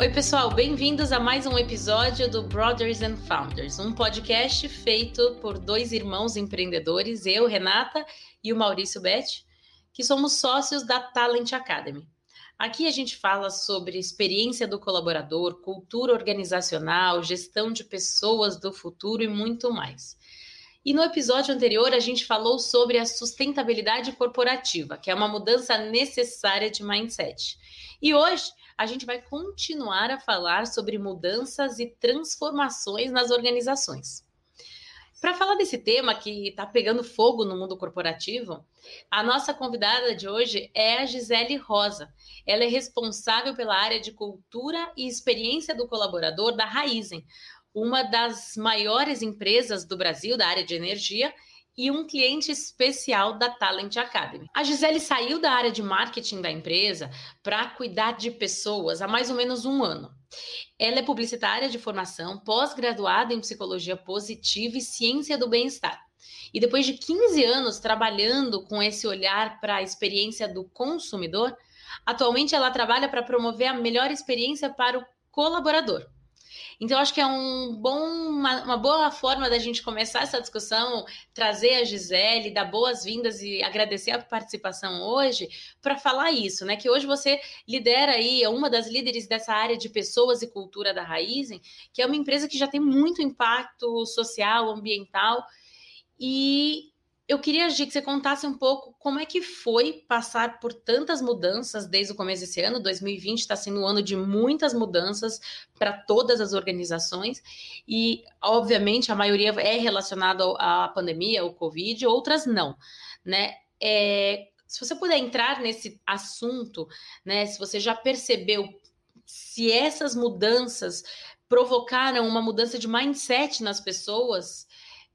Oi, pessoal, bem-vindos a mais um episódio do Brothers and Founders, um podcast feito por dois irmãos empreendedores, eu, Renata, e o Maurício Betti, que somos sócios da Talent Academy. Aqui a gente fala sobre experiência do colaborador, cultura organizacional, gestão de pessoas do futuro e muito mais. E no episódio anterior a gente falou sobre a sustentabilidade corporativa, que é uma mudança necessária de mindset. E hoje a gente vai continuar a falar sobre mudanças e transformações nas organizações. Para falar desse tema que está pegando fogo no mundo corporativo, a nossa convidada de hoje é a Gisele Rosa. Ela é responsável pela área de cultura e experiência do colaborador da Raizen, uma das maiores empresas do Brasil da área de energia e um cliente especial da Talent Academy. A Gisele saiu da área de marketing da empresa para cuidar de pessoas há mais ou menos um ano. Ela é publicitária de formação, pós-graduada em psicologia positiva e ciência do bem-estar. E depois de 15 anos trabalhando com esse olhar para a experiência do consumidor, atualmente ela trabalha para promover a melhor experiência para o colaborador. Então, acho que é um bom, uma, uma, boa forma da gente começar essa discussão, trazer a Gisele, dar boas-vindas e agradecer a participação hoje, para falar isso, né? Que hoje você lidera aí, é uma das líderes dessa área de pessoas e cultura da Raizen, que é uma empresa que já tem muito impacto social, ambiental. E eu queria, Gi, que você contasse um pouco como é que foi passar por tantas mudanças desde o começo desse ano. 2020 está sendo um ano de muitas mudanças para todas as organizações e, obviamente, a maioria é relacionada à pandemia, ao Covid, outras não, né? É, se você puder entrar nesse assunto, né? Se você já percebeu se essas mudanças provocaram uma mudança de mindset nas pessoas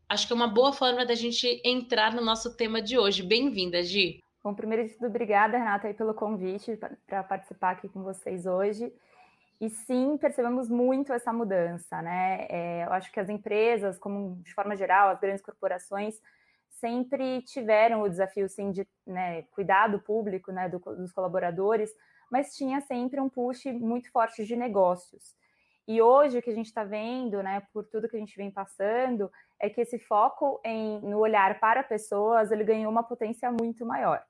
acho que é uma boa forma da gente entrar no nosso tema de hoje. Bem-vinda, Gi. Bom, primeiro de tudo, obrigada, Renata, pelo convite para participar aqui com vocês hoje. E sim, percebemos muito essa mudança, né? É, eu acho que as empresas, como de forma geral, as grandes corporações, sempre tiveram o desafio, sim, de né, cuidar do público, né, do, dos colaboradores, mas tinha sempre um push muito forte de negócios. E hoje o que a gente está vendo, né, por tudo que a gente vem passando, é que esse foco em, no olhar para pessoas, ele ganhou uma potência muito maior.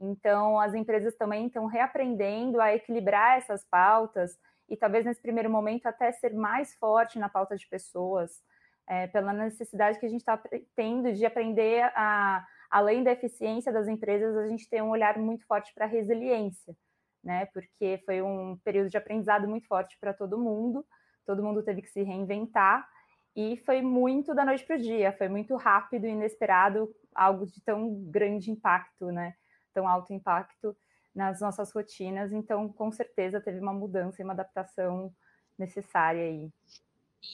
Então, as empresas também estão reaprendendo a equilibrar essas pautas e talvez nesse primeiro momento até ser mais forte na pauta de pessoas, é, pela necessidade que a gente está tendo de aprender a, além da eficiência das empresas, a gente ter um olhar muito forte para a resiliência né? Porque foi um período de aprendizado muito forte para todo mundo, todo mundo teve que se reinventar e foi muito da noite para o dia, foi muito rápido e inesperado, algo de tão grande impacto, né? Tão alto impacto nas nossas rotinas, então com certeza teve uma mudança e uma adaptação necessária aí.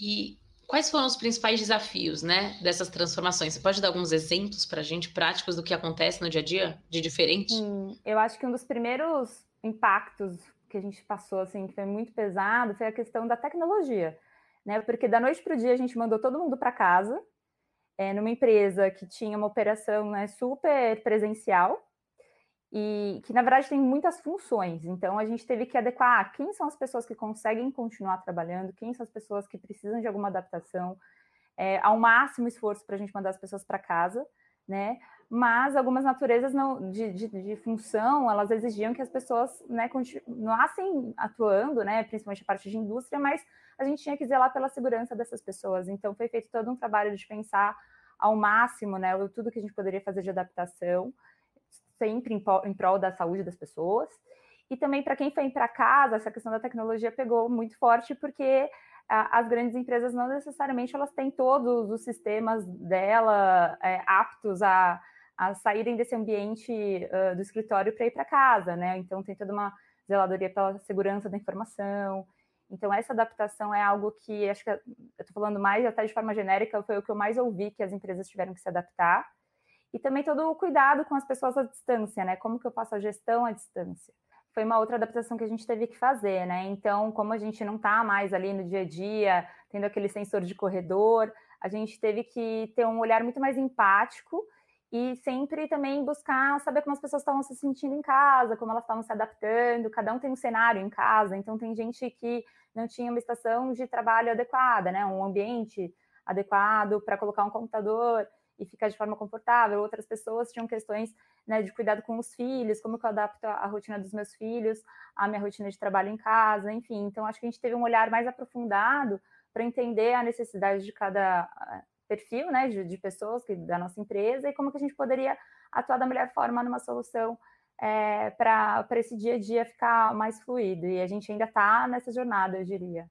E quais foram os principais desafios, né, dessas transformações? Você pode dar alguns exemplos para a gente práticos do que acontece no dia a dia de diferente? Sim, eu acho que um dos primeiros impactos que a gente passou, assim, que foi muito pesado, foi a questão da tecnologia, né? Porque da noite para o dia a gente mandou todo mundo para casa, é, numa empresa que tinha uma operação né, super presencial e que, na verdade, tem muitas funções. Então, a gente teve que adequar quem são as pessoas que conseguem continuar trabalhando, quem são as pessoas que precisam de alguma adaptação, é, ao máximo esforço para a gente mandar as pessoas para casa, né? Mas algumas naturezas não, de, de, de, função, elas exigiam que as pessoas né, continuassem atuando, né, principalmente a parte de indústria, mas a gente tinha que zelar pela segurança dessas pessoas. Então, foi feito todo um trabalho de pensar ao máximo né, tudo que a gente poderia fazer de adaptação, sempre em, em prol da saúde das pessoas. E também para quem foi para casa, essa questão da tecnologia pegou muito forte, porque as grandes empresas não necessariamente elas têm todos os sistemas dela é, aptos a a saírem desse ambiente uh, do escritório para ir para casa, né? Então tem toda uma zeladoria pela segurança da informação. Então essa adaptação é algo que acho que eu estou falando mais até de forma genérica foi o que eu mais ouvi que as empresas tiveram que se adaptar. E também todo o cuidado com as pessoas à distância, né? Como que eu faço a gestão à distância? Foi uma outra adaptação que a gente teve que fazer, né? Então, como a gente não está mais ali no dia a dia, tendo aquele sensor de corredor, a gente teve que ter um olhar muito mais empático e sempre também buscar saber como as pessoas estavam se sentindo em casa, como elas estavam se adaptando. Cada um tem um cenário em casa, então tem gente que não tinha uma estação de trabalho adequada, né? Um ambiente adequado para colocar um computador e ficar de forma confortável. Outras pessoas tinham questões né, de cuidado com os filhos, como que eu adapto a rotina dos meus filhos à minha rotina de trabalho em casa, enfim. Então, acho que a gente teve um olhar mais aprofundado para entender a necessidade de cada perfil né, de, de pessoas que, da nossa empresa e como que a gente poderia atuar da melhor forma numa solução é, para esse dia a dia ficar mais fluido. E a gente ainda está nessa jornada, eu diria.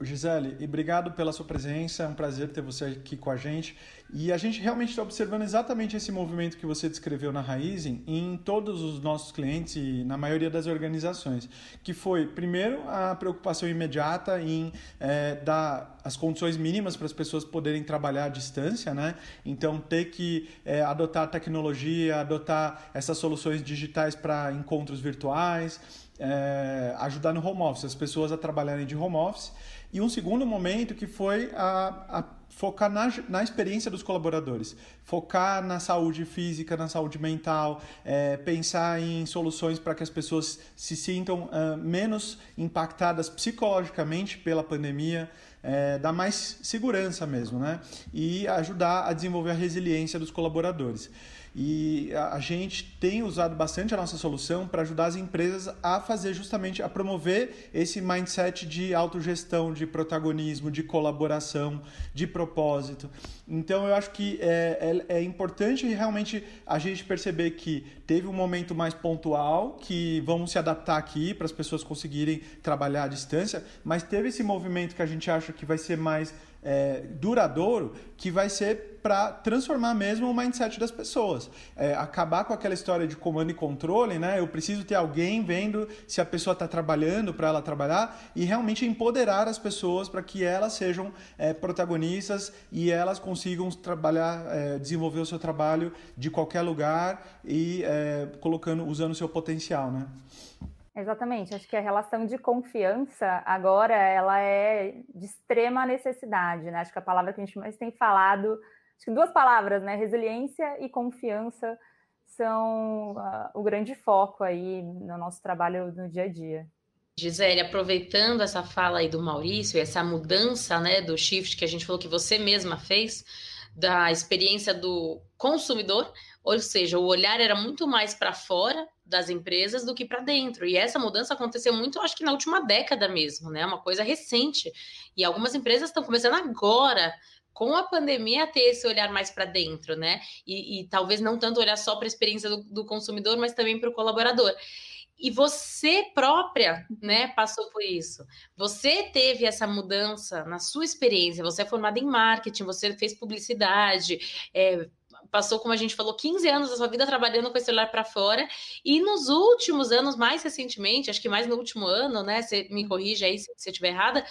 Gisele, e obrigado pela sua presença, é um prazer ter você aqui com a gente. E a gente realmente está observando exatamente esse movimento que você descreveu na Raizen em todos os nossos clientes e na maioria das organizações, que foi, primeiro, a preocupação imediata em é, dar as condições mínimas para as pessoas poderem trabalhar à distância, né? Então, ter que é, adotar tecnologia, adotar essas soluções digitais para encontros virtuais, é, ajudar no home office, as pessoas a trabalharem de home office. E um segundo momento que foi a, a focar na, na experiência dos colaboradores, focar na saúde física, na saúde mental, é, pensar em soluções para que as pessoas se sintam uh, menos impactadas psicologicamente pela pandemia, é, dar mais segurança mesmo, né? E ajudar a desenvolver a resiliência dos colaboradores. E a gente tem usado bastante a nossa solução para ajudar as empresas a fazer justamente a promover esse mindset de autogestão, de protagonismo, de colaboração, de propósito. Então eu acho que é, é, é importante realmente a gente perceber que teve um momento mais pontual, que vamos se adaptar aqui para as pessoas conseguirem trabalhar à distância, mas teve esse movimento que a gente acha que vai ser mais é, duradouro que vai ser para transformar mesmo o mindset das pessoas. É, acabar com aquela história de comando e controle, né? Eu preciso ter alguém vendo se a pessoa está trabalhando para ela trabalhar e realmente empoderar as pessoas para que elas sejam é, protagonistas e elas consigam trabalhar, é, desenvolver o seu trabalho de qualquer lugar e é, colocando, usando o seu potencial, né? Exatamente, acho que a relação de confiança agora ela é de extrema necessidade, né? Acho que a palavra que a gente mais tem falado, acho que duas palavras, né? Resiliência e confiança são uh, o grande foco aí no nosso trabalho no dia a dia. Gisele, aproveitando essa fala aí do Maurício, essa mudança, né, do shift que a gente falou que você mesma fez, da experiência do consumidor, ou seja, o olhar era muito mais para fora das empresas do que para dentro. E essa mudança aconteceu muito, acho que na última década mesmo, né? Uma coisa recente. E algumas empresas estão começando agora com a pandemia a ter esse olhar mais para dentro, né? E, e, talvez não tanto olhar só para a experiência do, do consumidor, mas também para o colaborador. E você própria, né, passou por isso. Você teve essa mudança na sua experiência. Você é formada em marketing, você fez publicidade, é, passou, como a gente falou, 15 anos da sua vida trabalhando com esse celular para fora. E nos últimos anos, mais recentemente, acho que mais no último ano, né? Você me corrija aí se você estiver errada,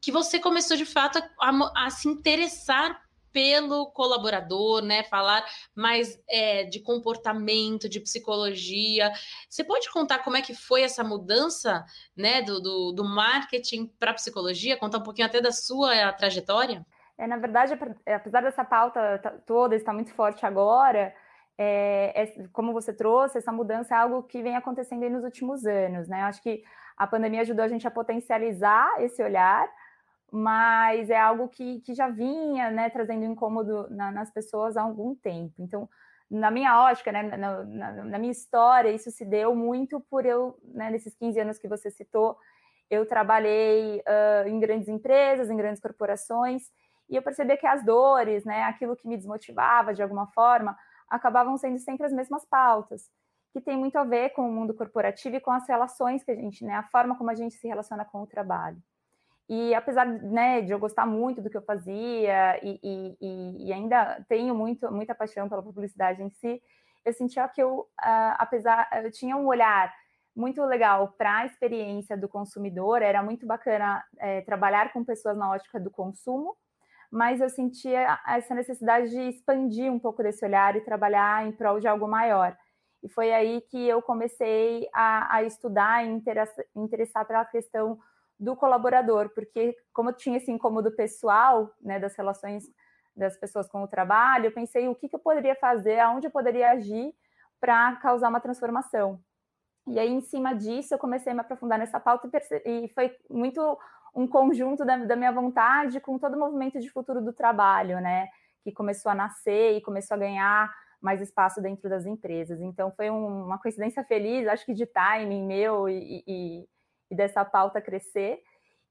que você começou de fato a, a se interessar pelo colaborador, né? Falar mais é, de comportamento, de psicologia. Você pode contar como é que foi essa mudança, né, do, do, do marketing para psicologia? Contar um pouquinho até da sua trajetória? É, na verdade, apesar dessa pauta toda estar muito forte agora, é, é, como você trouxe, essa mudança é algo que vem acontecendo nos últimos anos, né? Eu acho que a pandemia ajudou a gente a potencializar esse olhar, mas é algo que, que já vinha né, trazendo incômodo na, nas pessoas há algum tempo. Então, na minha ótica, né, na, na, na minha história, isso se deu muito por eu, né, nesses 15 anos que você citou, eu trabalhei uh, em grandes empresas, em grandes corporações, e eu percebi que as dores, né, aquilo que me desmotivava de alguma forma, acabavam sendo sempre as mesmas pautas, que tem muito a ver com o mundo corporativo e com as relações que a gente, né, a forma como a gente se relaciona com o trabalho. E apesar né, de eu gostar muito do que eu fazia e, e, e ainda tenho muito, muita paixão pela publicidade em si, eu sentia que eu, uh, apesar, eu tinha um olhar muito legal para a experiência do consumidor, era muito bacana é, trabalhar com pessoas na ótica do consumo, mas eu sentia essa necessidade de expandir um pouco desse olhar e trabalhar em prol de algo maior. E foi aí que eu comecei a, a estudar e interessar, pela questão do colaborador, porque como eu tinha esse incômodo pessoal, né, das relações das pessoas com o trabalho, eu pensei o que, que eu poderia fazer, aonde eu poderia agir para causar uma transformação. E aí, em cima disso, eu comecei a me aprofundar nessa pauta e, e foi muito um conjunto da, da, minha vontade com todo o movimento de futuro do trabalho, né? Que começou a nascer e começou a ganhar mais espaço dentro das empresas. Então, foi um, uma coincidência feliz, acho que de timing meu e, e, e, dessa pauta crescer.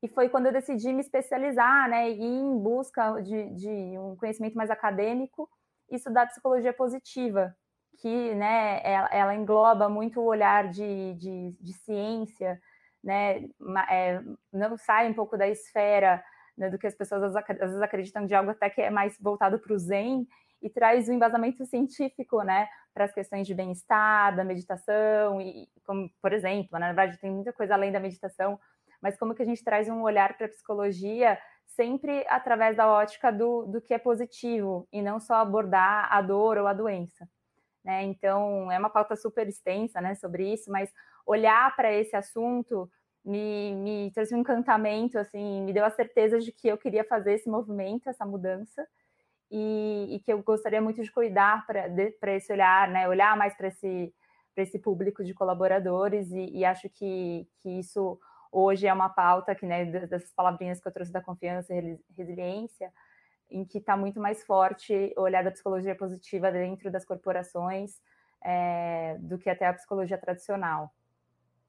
E foi quando eu decidi me especializar, né? E ir em busca de, de um conhecimento mais acadêmico e estudar psicologia positiva, que né, ela, ela engloba muito o olhar de, de, de ciência, né, é, não sai um pouco da esfera né, do que as pessoas às vezes acreditam de algo até que é mais voltado para o Zen e traz um embasamento científico, né, para as questões de bem-estar, da meditação e como, por exemplo, né, na verdade tem muita coisa além da meditação, mas como que a gente traz um olhar para a psicologia sempre através da ótica do, do que é positivo e não só abordar a dor ou a doença né? Então, é uma pauta super extensa, né, sobre isso, mas olhar para esse assunto me, me trouxe um encantamento, assim, me deu a certeza de que eu queria fazer esse movimento, essa mudança, e, e que eu gostaria muito de cuidar para esse olhar, né, olhar mais para esse, esse público de colaboradores, e, e acho que, que isso hoje é uma pauta que, né, dessas palavrinhas que eu trouxe da confiança e resiliência, em que está muito mais forte o olhar da psicologia positiva dentro das corporações é, do que até a psicologia tradicional.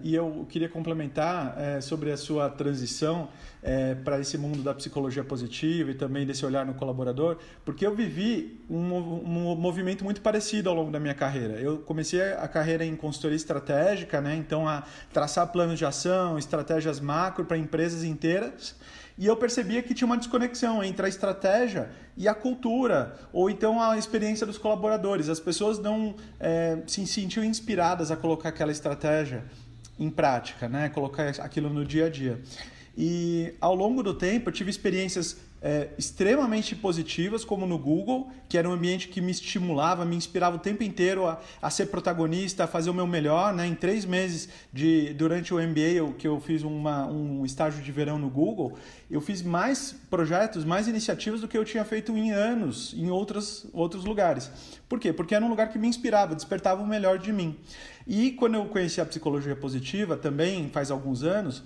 E eu queria complementar é, sobre a sua transição é, para esse mundo da psicologia positiva e também desse olhar no colaborador, porque eu vivi um, um, movimento muito parecido ao longo da minha carreira. Eu comecei a carreira em consultoria estratégica, né? então a traçar planos de ação, estratégias macro para empresas inteiras e eu percebia que tinha uma desconexão entre a estratégia e a cultura, ou então a experiência dos colaboradores. As pessoas não é, se sentiam inspiradas a colocar aquela estratégia em prática, né? colocar aquilo no dia a dia. E ao longo do tempo eu tive experiências é, extremamente positivas, como no Google, que era um ambiente que me estimulava, me inspirava o tempo inteiro a, a ser protagonista, a fazer o meu melhor. Né? Em três meses de, durante o MBA, eu, que eu fiz uma, um estágio de verão no Google, eu fiz mais projetos, mais iniciativas do que eu tinha feito em anos em outros, outros lugares. Por quê? Porque era um lugar que me inspirava, despertava o melhor de mim. E quando eu conheci a psicologia positiva, também faz alguns anos,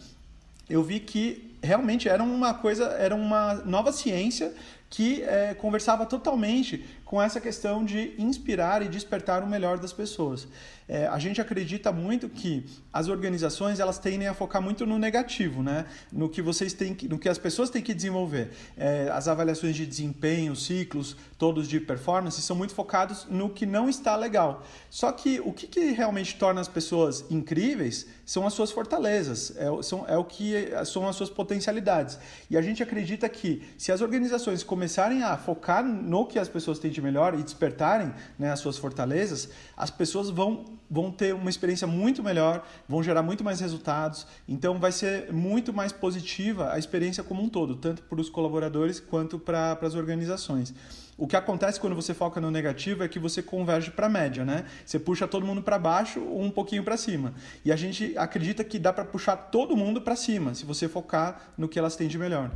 eu vi que realmente era uma coisa, era uma nova ciência que é, conversava totalmente com essa questão de inspirar e despertar o melhor das pessoas. É, a gente acredita muito que as organizações elas tendem a focar muito no negativo, né? No que vocês têm, que, no que as pessoas têm que desenvolver. É, as avaliações de desempenho, ciclos, todos de performance são muito focados no que não está legal. Só que o que, que realmente torna as pessoas incríveis são as suas fortalezas, é, são, é o que são as suas potencialidades. E a gente acredita que se as organizações começarem a focar no que as pessoas têm de melhor e despertarem né, as suas fortalezas, as pessoas vão vão ter uma experiência muito melhor, vão gerar muito mais resultados. Então, vai ser muito mais positiva a experiência como um todo, tanto para os colaboradores quanto para, as organizações. O que acontece quando você foca no negativo é que você converge para a média, né? Você puxa todo mundo para baixo ou um pouquinho para cima. E a gente acredita que dá para puxar todo mundo para cima, se você focar no que elas têm de melhor.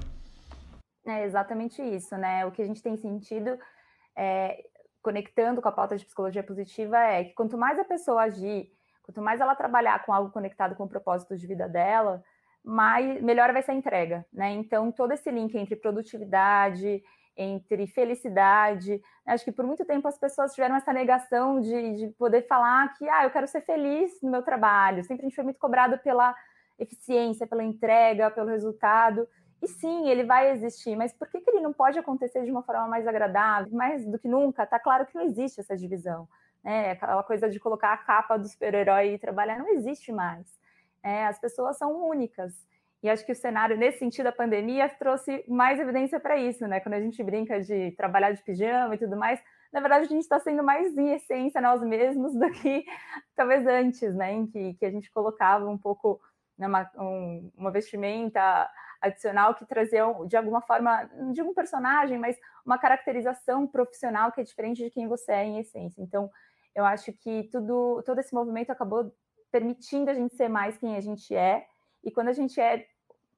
É exatamente isso, né? O que a gente tem sentido é, conectando com a pauta de psicologia positiva é que quanto mais a pessoa agir, quanto mais ela trabalhar com algo conectado com o propósito de vida dela, mais melhor vai ser a entrega, né? Então todo esse link entre produtividade, entre felicidade, acho que por muito tempo as pessoas tiveram essa negação de, de poder falar que ah, eu quero ser feliz no meu trabalho. Sempre a gente foi muito cobrado pela eficiência, pela entrega, pelo resultado. E sim, ele vai existir, mas por que, que ele não pode acontecer de uma forma mais agradável, mais do que nunca? Tá claro que não existe essa divisão. Né? Aquela coisa de colocar a capa do super-herói e trabalhar não existe mais. É, as pessoas são únicas. E acho que o cenário, nesse sentido, a pandemia trouxe mais evidência para isso, né? Quando a gente brinca de trabalhar de pijama e tudo mais, na verdade a gente está sendo mais em essência nós mesmos do que talvez antes, né? Em que, que a gente colocava um pouco né, uma, um, uma vestimenta adicional que trazia, de alguma forma, não digo um personagem, mas uma caracterização profissional que é diferente de quem você é em essência. Então, eu acho que tudo, todo esse movimento acabou permitindo a gente ser mais quem a gente é, e quando a gente é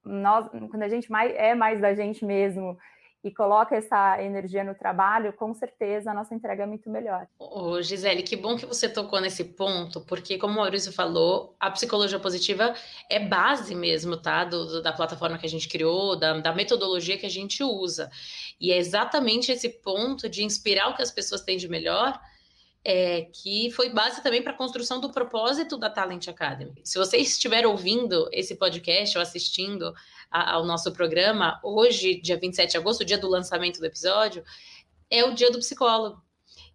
nós, quando a gente mais, é mais da gente mesmo e coloca essa energia no trabalho, com certeza a nossa entrega é muito melhor. Ô, Gisele, que bom que você tocou nesse ponto, porque como o Maurício falou, a psicologia positiva é base mesmo, tá? Do, do, da plataforma que a gente criou, da, da metodologia que a gente usa. E é exatamente esse ponto de inspirar o que as pessoas têm de melhor é, que foi base também para a construção do propósito da Talent Academy. Se você estiver ouvindo esse podcast ou assistindo a, ao nosso programa, hoje, dia 27 de agosto, dia do lançamento do episódio, é o dia do psicólogo.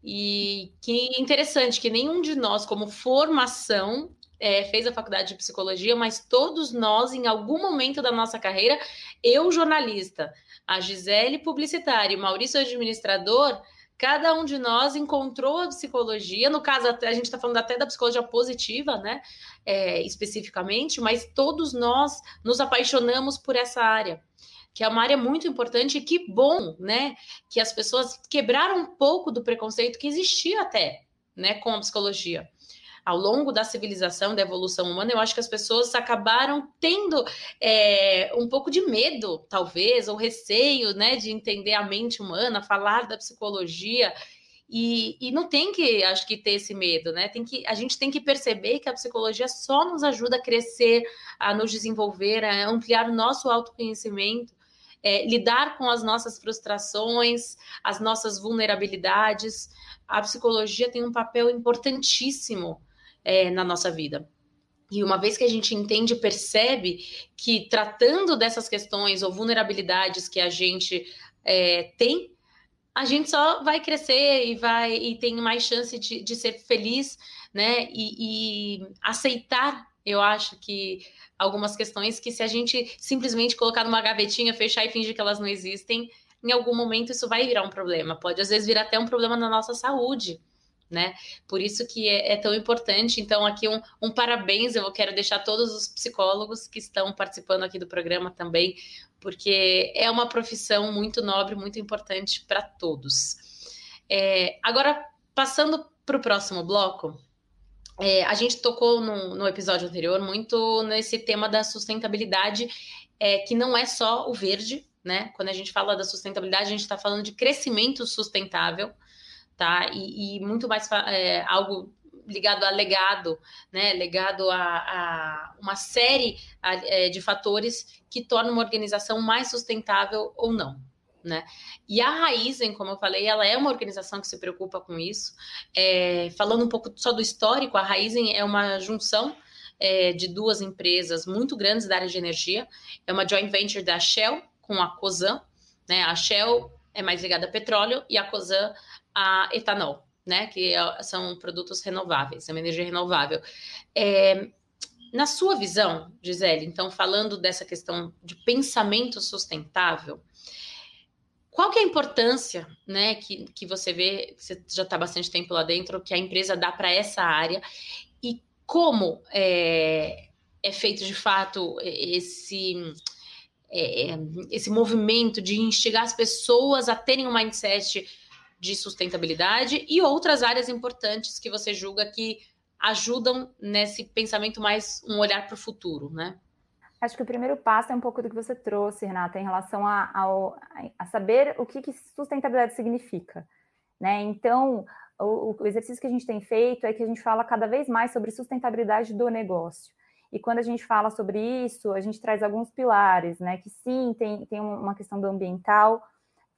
E que interessante que nenhum de nós, como formação, é, fez a faculdade de psicologia, mas todos nós, em algum momento da nossa carreira, eu, jornalista, a Gisele, publicitária, o Maurício, administrador, cada um de nós encontrou a psicologia, no caso, a gente está falando até da psicologia positiva, né, é, especificamente, mas todos nós nos apaixonamos por essa área, que é uma área muito importante e que bom, né, que as pessoas quebraram um pouco do preconceito que existia até, né, com a psicologia ao longo da civilização, da evolução humana, eu acho que as pessoas acabaram tendo é, um pouco de medo, talvez, ou receio, né, de entender a mente humana, falar da psicologia. E, e, não tem que, acho que, ter esse medo, né? Tem que, a gente tem que perceber que a psicologia só nos ajuda a crescer, a nos desenvolver, a ampliar o nosso autoconhecimento, é, lidar com as nossas frustrações, as nossas vulnerabilidades. A psicologia tem um papel importantíssimo é, na nossa vida. E uma vez que a gente entende e percebe que tratando dessas questões ou vulnerabilidades que a gente é, tem, a gente só vai crescer e vai e tem mais chance de, de ser feliz, né? E, e, aceitar, eu acho que algumas questões que se a gente simplesmente colocar numa gavetinha, fechar e fingir que elas não existem, em algum momento isso vai virar um problema. Pode às vezes virar até um problema na nossa saúde né? Por isso que é, é tão importante. Então, aqui um, um, parabéns, eu quero deixar todos os psicólogos que estão participando aqui do programa também, porque é uma profissão muito nobre, muito importante para todos. É, agora, passando para o próximo bloco, é, a gente tocou no, no, episódio anterior muito nesse tema da sustentabilidade, é, que não é só o verde, né? Quando a gente fala da sustentabilidade, a gente está falando de crescimento sustentável tá? E, e muito mais é, algo ligado a legado, né? Legado a, a uma série é, de fatores que tornam uma organização mais sustentável ou não. Né? E a Raizen, como eu falei, ela é uma organização que se preocupa com isso. É, falando um pouco só do histórico, a Raizen é uma junção é, de duas empresas muito grandes da área de energia. É uma joint venture da Shell com a Cosan. Né? A Shell é mais ligada a petróleo e a Cosan a etanol, né? Que é, são produtos renováveis, é uma energia renovável. É, na sua visão, Gisele, então falando dessa questão de pensamento sustentável, qual que é a importância, né, que, que você vê, você já está bastante tempo lá dentro, que a empresa dá para essa área e como é, é feito de fato esse é, esse movimento de instigar as pessoas a terem um mindset de sustentabilidade e outras áreas importantes que você julga que ajudam nesse pensamento mais um olhar para o futuro, né? Acho que o primeiro passo é um pouco do que você trouxe, Renata, em relação a, a, a saber o que, que, sustentabilidade significa. Né? Então, o, o, exercício que a gente tem feito é que a gente fala cada vez mais sobre sustentabilidade do negócio. E quando a gente fala sobre isso, a gente traz alguns pilares, né? Que sim, tem, tem uma questão do ambiental,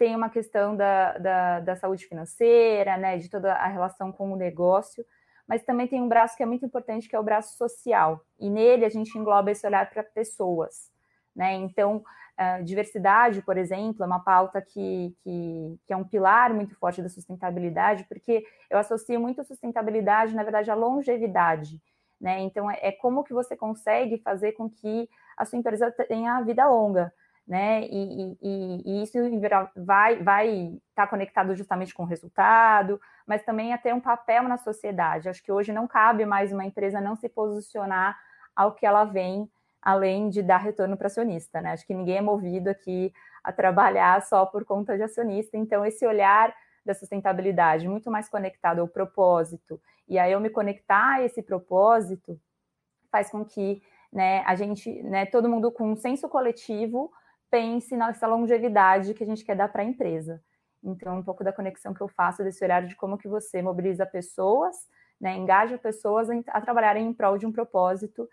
tem uma questão da, da, da, saúde financeira, né, de toda a relação com o negócio, mas também tem um braço que é muito importante, que é o braço social, e nele a gente engloba esse olhar para pessoas, né, então, diversidade, por exemplo, é uma pauta que, que, que, é um pilar muito forte da sustentabilidade, porque eu associo muito sustentabilidade, na verdade, à longevidade, né, então é, é como que você consegue fazer com que a sua empresa tenha vida longa, né? E, e, e isso vai vai estar tá conectado justamente com o resultado, mas também a ter um papel na sociedade. Acho que hoje não cabe mais uma empresa não se posicionar ao que ela vem, além de dar retorno para acionista, né? Acho que ninguém é movido aqui a trabalhar só por conta de acionista. Então, esse olhar da sustentabilidade muito mais conectado ao propósito, e aí eu me conectar a esse propósito faz com que né, a gente, né, todo mundo com um senso coletivo pense nessa longevidade que a gente quer dar para a empresa. Então, um pouco da conexão que eu faço desse olhar de como que você mobiliza pessoas, né, engaja pessoas a trabalharem em prol de um propósito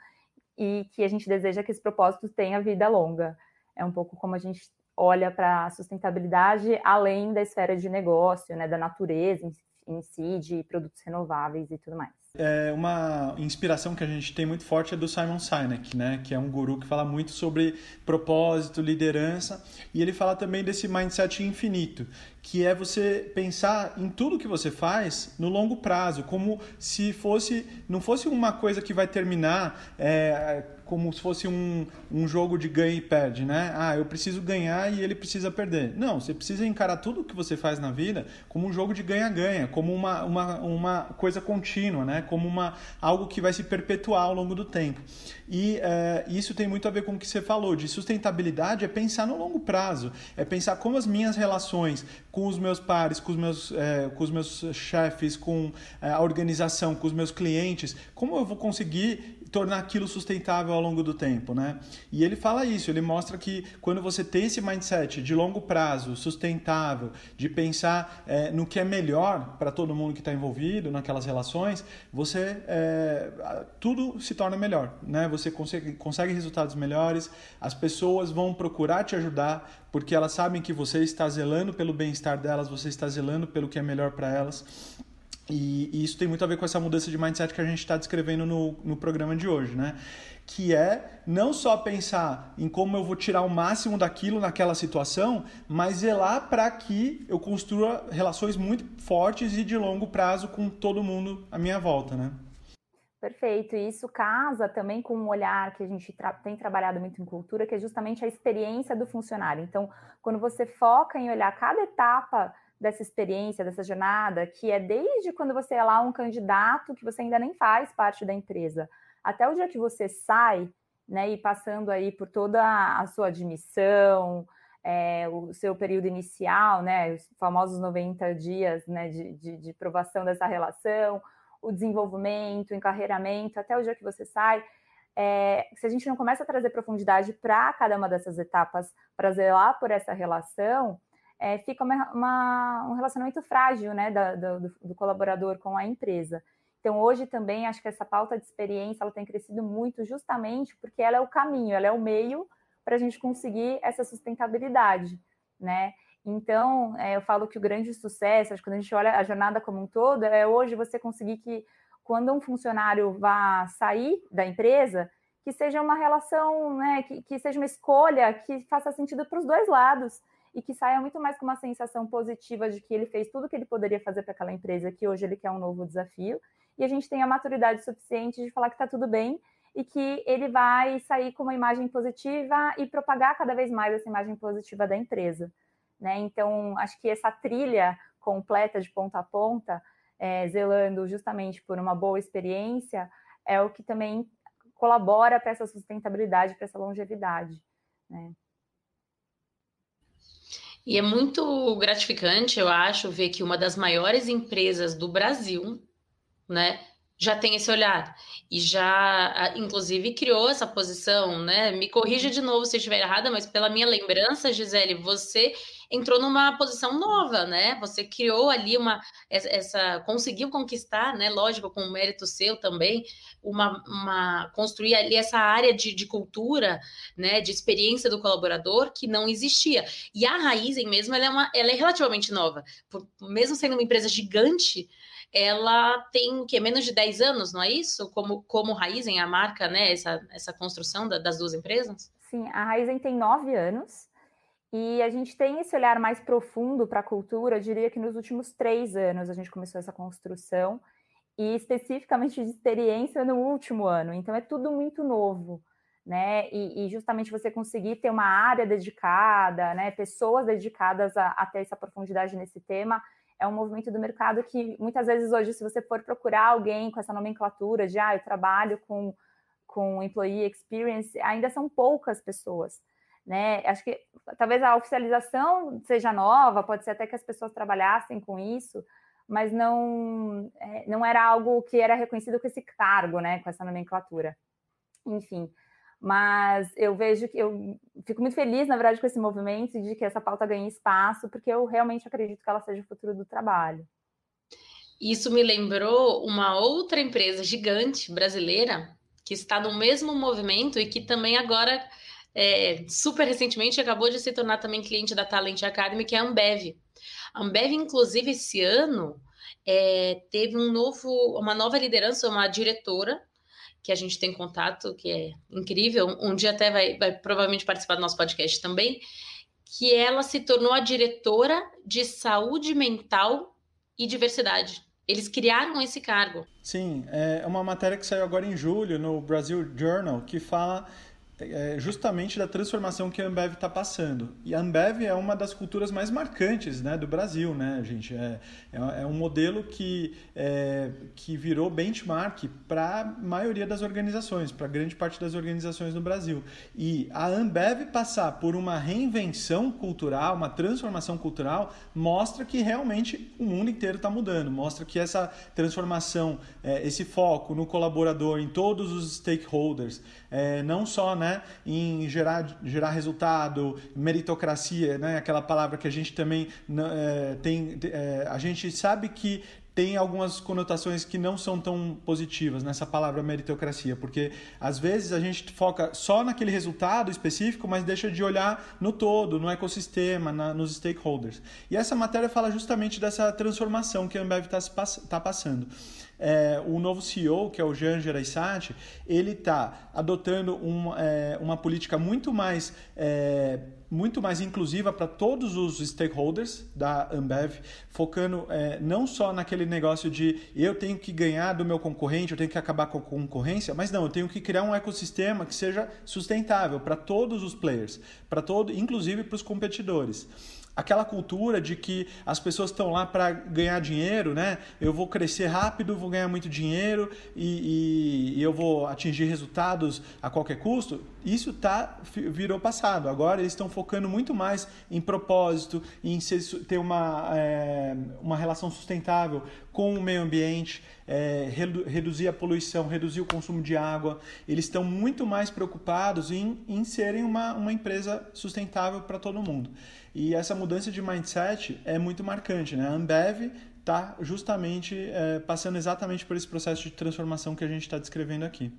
e que a gente deseja que esse propósito tenha vida longa. É um pouco como a gente olha para a sustentabilidade além da esfera de negócio, né, da natureza em, si, de produtos renováveis e tudo mais é uma inspiração que a gente tem muito forte é do Simon Sinek, né? Que é um guru que fala muito sobre propósito, liderança, e ele fala também desse mindset infinito, que é você pensar em tudo que você faz no longo prazo, como se fosse não fosse uma coisa que vai terminar é, como se fosse um, um jogo de ganha e perde, né? Ah, eu preciso ganhar e ele precisa perder. Não, você precisa encarar tudo que você faz na vida como um jogo de ganha-ganha, como uma, uma, uma coisa contínua, né? Como uma, algo que vai se perpetuar ao longo do tempo. E é, isso tem muito a ver com o que você falou, de sustentabilidade é pensar no longo prazo, é pensar como as minhas relações com os meus pares, com os meus, é, com os meus chefes, com é, a organização, com os meus clientes, como eu vou conseguir tornar aquilo sustentável ao longo do tempo, né? E ele fala isso, ele mostra que quando você tem esse mindset de longo prazo, sustentável, de pensar é, no que é melhor para todo mundo que está envolvido naquelas relações, você é, tudo se torna melhor, né? Você consegue, consegue resultados melhores, as pessoas vão procurar te ajudar porque elas sabem que você está zelando pelo bem-estar delas, você está zelando pelo que é melhor para elas. E, e, isso tem muito a ver com essa mudança de mindset que a gente está descrevendo no, no programa de hoje, né? Que é não só pensar em como eu vou tirar o máximo daquilo naquela situação, mas zelar para que eu construa relações muito fortes e de longo prazo com todo mundo à minha volta, né? Perfeito, e isso casa também com um olhar que a gente tra tem trabalhado muito em cultura, que é justamente a experiência do funcionário. Então, quando você foca em olhar cada etapa dessa experiência, dessa jornada, que é desde quando você é lá um candidato que você ainda nem faz parte da empresa, até o dia que você sai, né, e passando aí por toda a sua admissão, é, o seu período inicial, né, os famosos 90 dias né, de, de, de provação dessa relação, o desenvolvimento, o encarreiramento, até o dia que você sai, é, se a gente não começa a trazer profundidade para cada uma dessas etapas, para zelar por essa relação, é, fica uma, uma, um relacionamento frágil né, da, do, do, colaborador com a empresa. Então, hoje também acho que essa pauta de experiência ela tem crescido muito justamente porque ela é o caminho, ela é o meio para a gente conseguir essa sustentabilidade, né? Então, é, eu falo que o grande sucesso, acho que quando a gente olha a jornada como um todo, é hoje você conseguir que quando um funcionário vá sair da empresa, que seja uma relação, né, que, que seja uma escolha que faça sentido para os dois lados, e que saia muito mais com uma sensação positiva de que ele fez tudo o que ele poderia fazer para aquela empresa, que hoje ele quer um novo desafio, e a gente tem a maturidade suficiente de falar que está tudo bem e que ele vai sair com uma imagem positiva e propagar cada vez mais essa imagem positiva da empresa. Né? Então, acho que essa trilha completa de ponta a ponta, é, zelando justamente por uma boa experiência, é o que também colabora para essa sustentabilidade, para essa longevidade. Né? E é muito gratificante, eu acho, ver que uma das maiores empresas do Brasil, né, já tem esse olhar e já, inclusive, criou essa posição, né? Me corrija de novo se estiver errada, mas pela minha lembrança, Gisele, você entrou numa posição nova, né? Você criou ali uma essa conseguiu conquistar, né? Lógico, com mérito seu também, uma, uma construir ali essa área de, de cultura, né? De experiência do colaborador que não existia. E a Raizen mesmo, ela é uma, ela é relativamente nova, Por, mesmo sendo uma empresa gigante ela tem que menos de 10 anos, não é isso? Como, como Raizen, a marca, né? Essa, essa construção da, das duas empresas? Sim, a Raizen tem nove anos e a gente tem esse olhar mais profundo para a cultura, eu diria que nos últimos três anos a gente começou essa construção e especificamente de experiência no último ano. Então é tudo muito novo. Né? E, e, justamente você conseguir ter uma área dedicada, né? pessoas dedicadas a, a, ter essa profundidade nesse tema, é um movimento do mercado que muitas vezes hoje, se você for procurar alguém com essa nomenclatura de ah, eu trabalho com, com employee experience, ainda são poucas pessoas. Né? Acho que talvez a oficialização seja nova, pode ser até que as pessoas trabalhassem com isso, mas não, é, não era algo que era reconhecido com esse cargo, né? com essa nomenclatura. Enfim, Mas eu vejo que eu fico muito feliz, na verdade, com esse movimento de que essa pauta ganhe espaço, porque eu realmente acredito que ela seja o futuro do trabalho. Isso me lembrou uma outra empresa gigante brasileira que está no mesmo movimento e que também agora, é, super recentemente, acabou de se tornar também cliente da Talent Academy, que é a Ambev. A Ambev, inclusive, esse ano é, teve um novo, uma nova liderança, uma diretora que a gente tem contato, que é incrível. Um dia até vai, vai provavelmente participar do nosso podcast também, que ela se tornou a diretora de saúde mental e diversidade. Eles criaram esse cargo. Sim, é uma matéria que saiu agora em julho no Brasil Journal que fala é, justamente da transformação que a Ambev está passando. E a Ambev é uma das culturas mais marcantes né, do Brasil, né, gente? É, é, é um modelo que, é, que virou benchmark para a maioria das organizações, para grande parte das organizações no Brasil. E a Ambev passar por uma reinvenção cultural, uma transformação cultural, mostra que realmente o mundo inteiro está mudando, mostra que essa transformação, é, esse foco no colaborador, em todos os stakeholders, é, não só né, em gerar, gerar resultado, meritocracia, né, aquela palavra que a gente também é, tem, é, a gente sabe que tem algumas conotações que não são tão positivas nessa palavra meritocracia, porque às vezes a gente foca só naquele resultado específico, mas deixa de olhar no todo, no ecossistema, na, nos stakeholders. E essa matéria fala justamente dessa transformação que a Ambev está tá passando é, o novo CEO, que é o Jean Gereissati, ele está adotando uma, é, uma política muito mais, é, muito mais inclusiva para todos os stakeholders da Ambev, focando é, não só naquele negócio de eu tenho que ganhar do meu concorrente, eu tenho que acabar com a concorrência, mas não, eu tenho que criar um ecossistema que seja sustentável para todos os players, para todo, inclusive para os competidores aquela cultura de que as pessoas estão lá para ganhar dinheiro, né? Eu vou crescer rápido, vou ganhar muito dinheiro e, e, e eu vou atingir resultados a qualquer custo. Isso tá, virou passado. Agora eles estão focando muito mais em propósito, em ter uma, é, uma relação sustentável com o meio ambiente, é, redu reduzir a poluição, reduzir o consumo de água. Eles estão muito mais preocupados em, em serem uma, uma empresa sustentável para todo mundo. E essa mudança de mindset é muito marcante, né? A Ambev está justamente é, passando exatamente por esse processo de transformação que a gente está descrevendo aqui.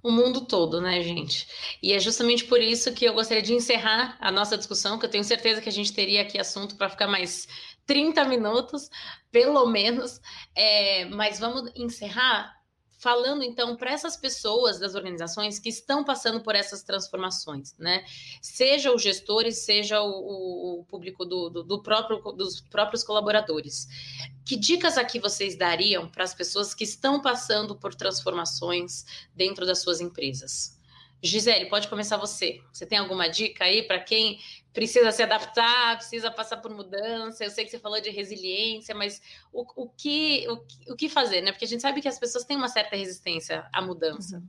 O mundo todo, né, gente? E é justamente por isso que eu gostaria de encerrar a nossa discussão, que eu tenho certeza que a gente teria aqui assunto para ficar mais 30 minutos, pelo menos. É, mas vamos encerrar falando então para essas pessoas das organizações que estão passando por essas transformações, né? Seja os gestores, seja o, o público do, do, do, próprio, dos próprios colaboradores. Que dicas aqui vocês dariam para as pessoas que estão passando por transformações dentro das suas empresas? Gisele, pode começar você. Você tem alguma dica aí para quem precisa se adaptar, precisa passar por mudança? Eu sei que você falou de resiliência, mas o, o, que, o, o que fazer, né? Porque a gente sabe que as pessoas têm uma certa resistência à mudança. Uhum.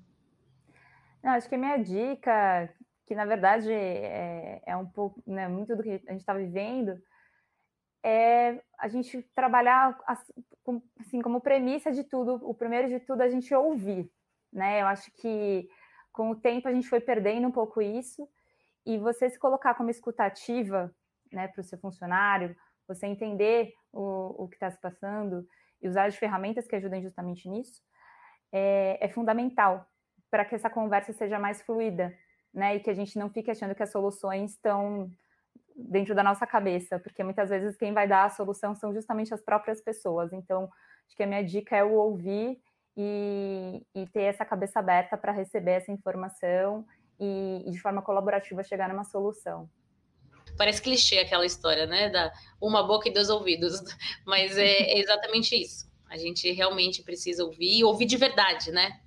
Não, acho que a minha dica, que na verdade é, é um pouco, né, muito do que a gente está vivendo, é a gente trabalhar assim como premissa de tudo, o primeiro de tudo a gente ouvir, né? Eu acho que com o tempo a gente foi perdendo um pouco isso, e você se colocar como escutativa né, para o seu funcionário, você entender o, o que está se passando e usar as ferramentas que ajudem justamente nisso, é, é fundamental para que essa conversa seja mais fluida, né? E que a gente não fique achando que as soluções estão dentro da nossa cabeça, porque muitas vezes quem vai dar a solução são justamente as próprias pessoas. Então, acho que a minha dica é o ouvir e, e ter essa cabeça aberta para receber essa informação e, e de forma colaborativa chegar numa solução. Parece clichê aquela história, né? Da uma boca e dois ouvidos, mas é, é exatamente isso. A gente realmente precisa ouvir e ouvir de verdade, né?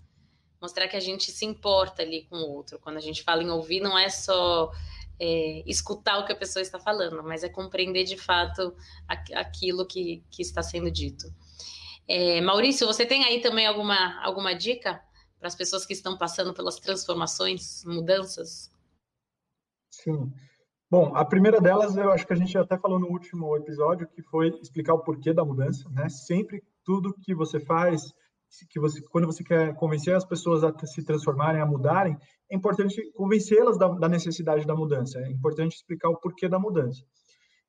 Mostrar que a gente se importa ali com o outro. Quando a gente fala em ouvir, não é só é, escutar o que a pessoa está falando, mas é compreender de fato aquilo que, que está sendo dito. É, Maurício, você tem aí também alguma, alguma dica para as pessoas que estão passando pelas transformações, mudanças? Sim. Bom, a primeira delas, eu acho que a gente até falou no último episódio, que foi explicar o porquê da mudança, né? Sempre tudo que você faz, que você, quando você quer convencer as pessoas a se transformarem, a mudarem, é importante convencê-las da, da necessidade da mudança. É importante explicar o porquê da mudança.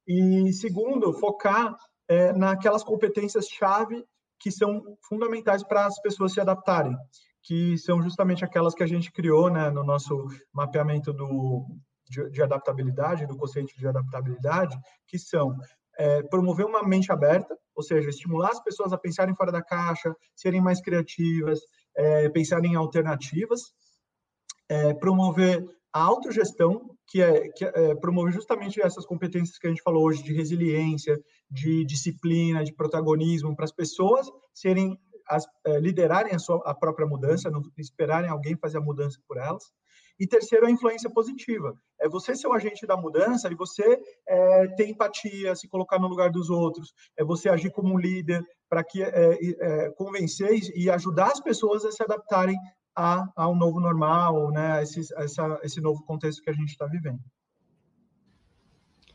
E segundo, focar é, naquelas competências-chave que são fundamentais para as pessoas se adaptarem, que são justamente aquelas que a gente criou né, no nosso mapeamento do, de, de adaptabilidade, do conceito de adaptabilidade, que são é, promover uma mente aberta, ou seja, estimular as pessoas a pensarem fora da caixa, serem mais criativas, é, pensarem em alternativas, é, promover a autogestão, que é, que é promover justamente essas competências que a gente falou hoje de resiliência, de disciplina, de protagonismo, para as pessoas serem as, é, liderarem a, sua, a própria mudança, não esperarem alguém fazer a mudança por elas. E terceiro, a influência positiva. É você ser o agente da mudança e você é, ter empatia, se colocar no lugar dos outros, é você agir como um líder para que é, é, convencer e ajudar as pessoas a se adaptarem a, a um novo normal, né, a esse, a essa, esse novo contexto que a gente está vivendo.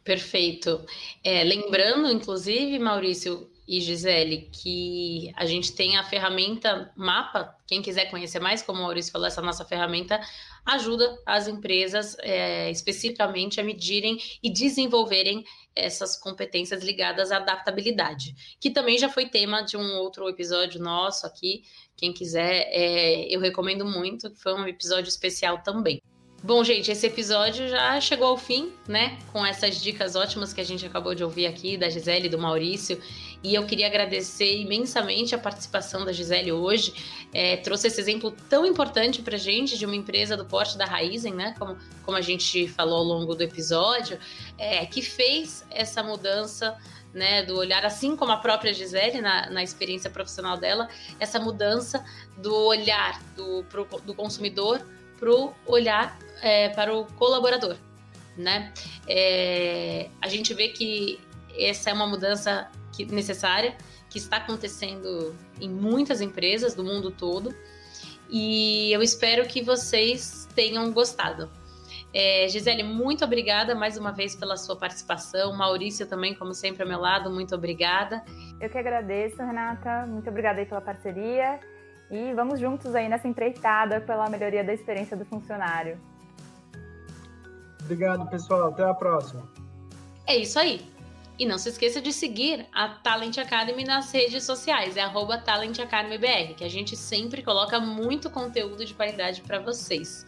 Perfeito. É, lembrando, inclusive, Maurício e Gisele, que a gente tem a ferramenta Mapa. Quem quiser conhecer mais, como o Maurício falou, essa nossa ferramenta ajuda as empresas é, especificamente a medirem e desenvolverem essas competências ligadas à adaptabilidade, que também já foi tema de um outro episódio nosso aqui. Quem quiser, é, eu recomendo muito, foi um episódio especial também. Bom, gente, esse episódio já chegou ao fim, né? Com essas dicas ótimas que a gente acabou de ouvir aqui da Gisele e do Maurício. E eu queria agradecer imensamente a participação da Gisele hoje. É, trouxe esse exemplo tão importante para gente de uma empresa do porte da Raizen, né? Como, como a gente falou ao longo do episódio, é, que fez essa mudança. Né, do olhar, assim como a própria Gisele na, na experiência profissional dela, essa mudança do olhar do, pro, do consumidor para o olhar é, para o colaborador, né? É, a gente vê que essa é uma mudança que, necessária que está acontecendo em muitas empresas do mundo todo e eu espero que vocês tenham gostado. É, Gisele, muito obrigada mais uma vez pela sua participação. Maurício também, como sempre, ao meu lado, muito obrigada. Eu que agradeço, Renata. Muito obrigada aí pela parceria. E vamos juntos aí nessa empreitada pela melhoria da experiência do funcionário. Obrigado, pessoal. Até a próxima. É isso aí. E não se esqueça de seguir a Talent Academy nas redes sociais, é arroba Talent Academy BR, que a gente sempre coloca muito conteúdo de qualidade para vocês.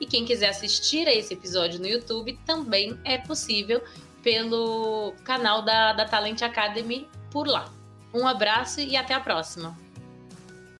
E quem quiser assistir a esse episódio no YouTube também é possível pelo canal da, da Talent Academy por lá. Um abraço e até a próxima!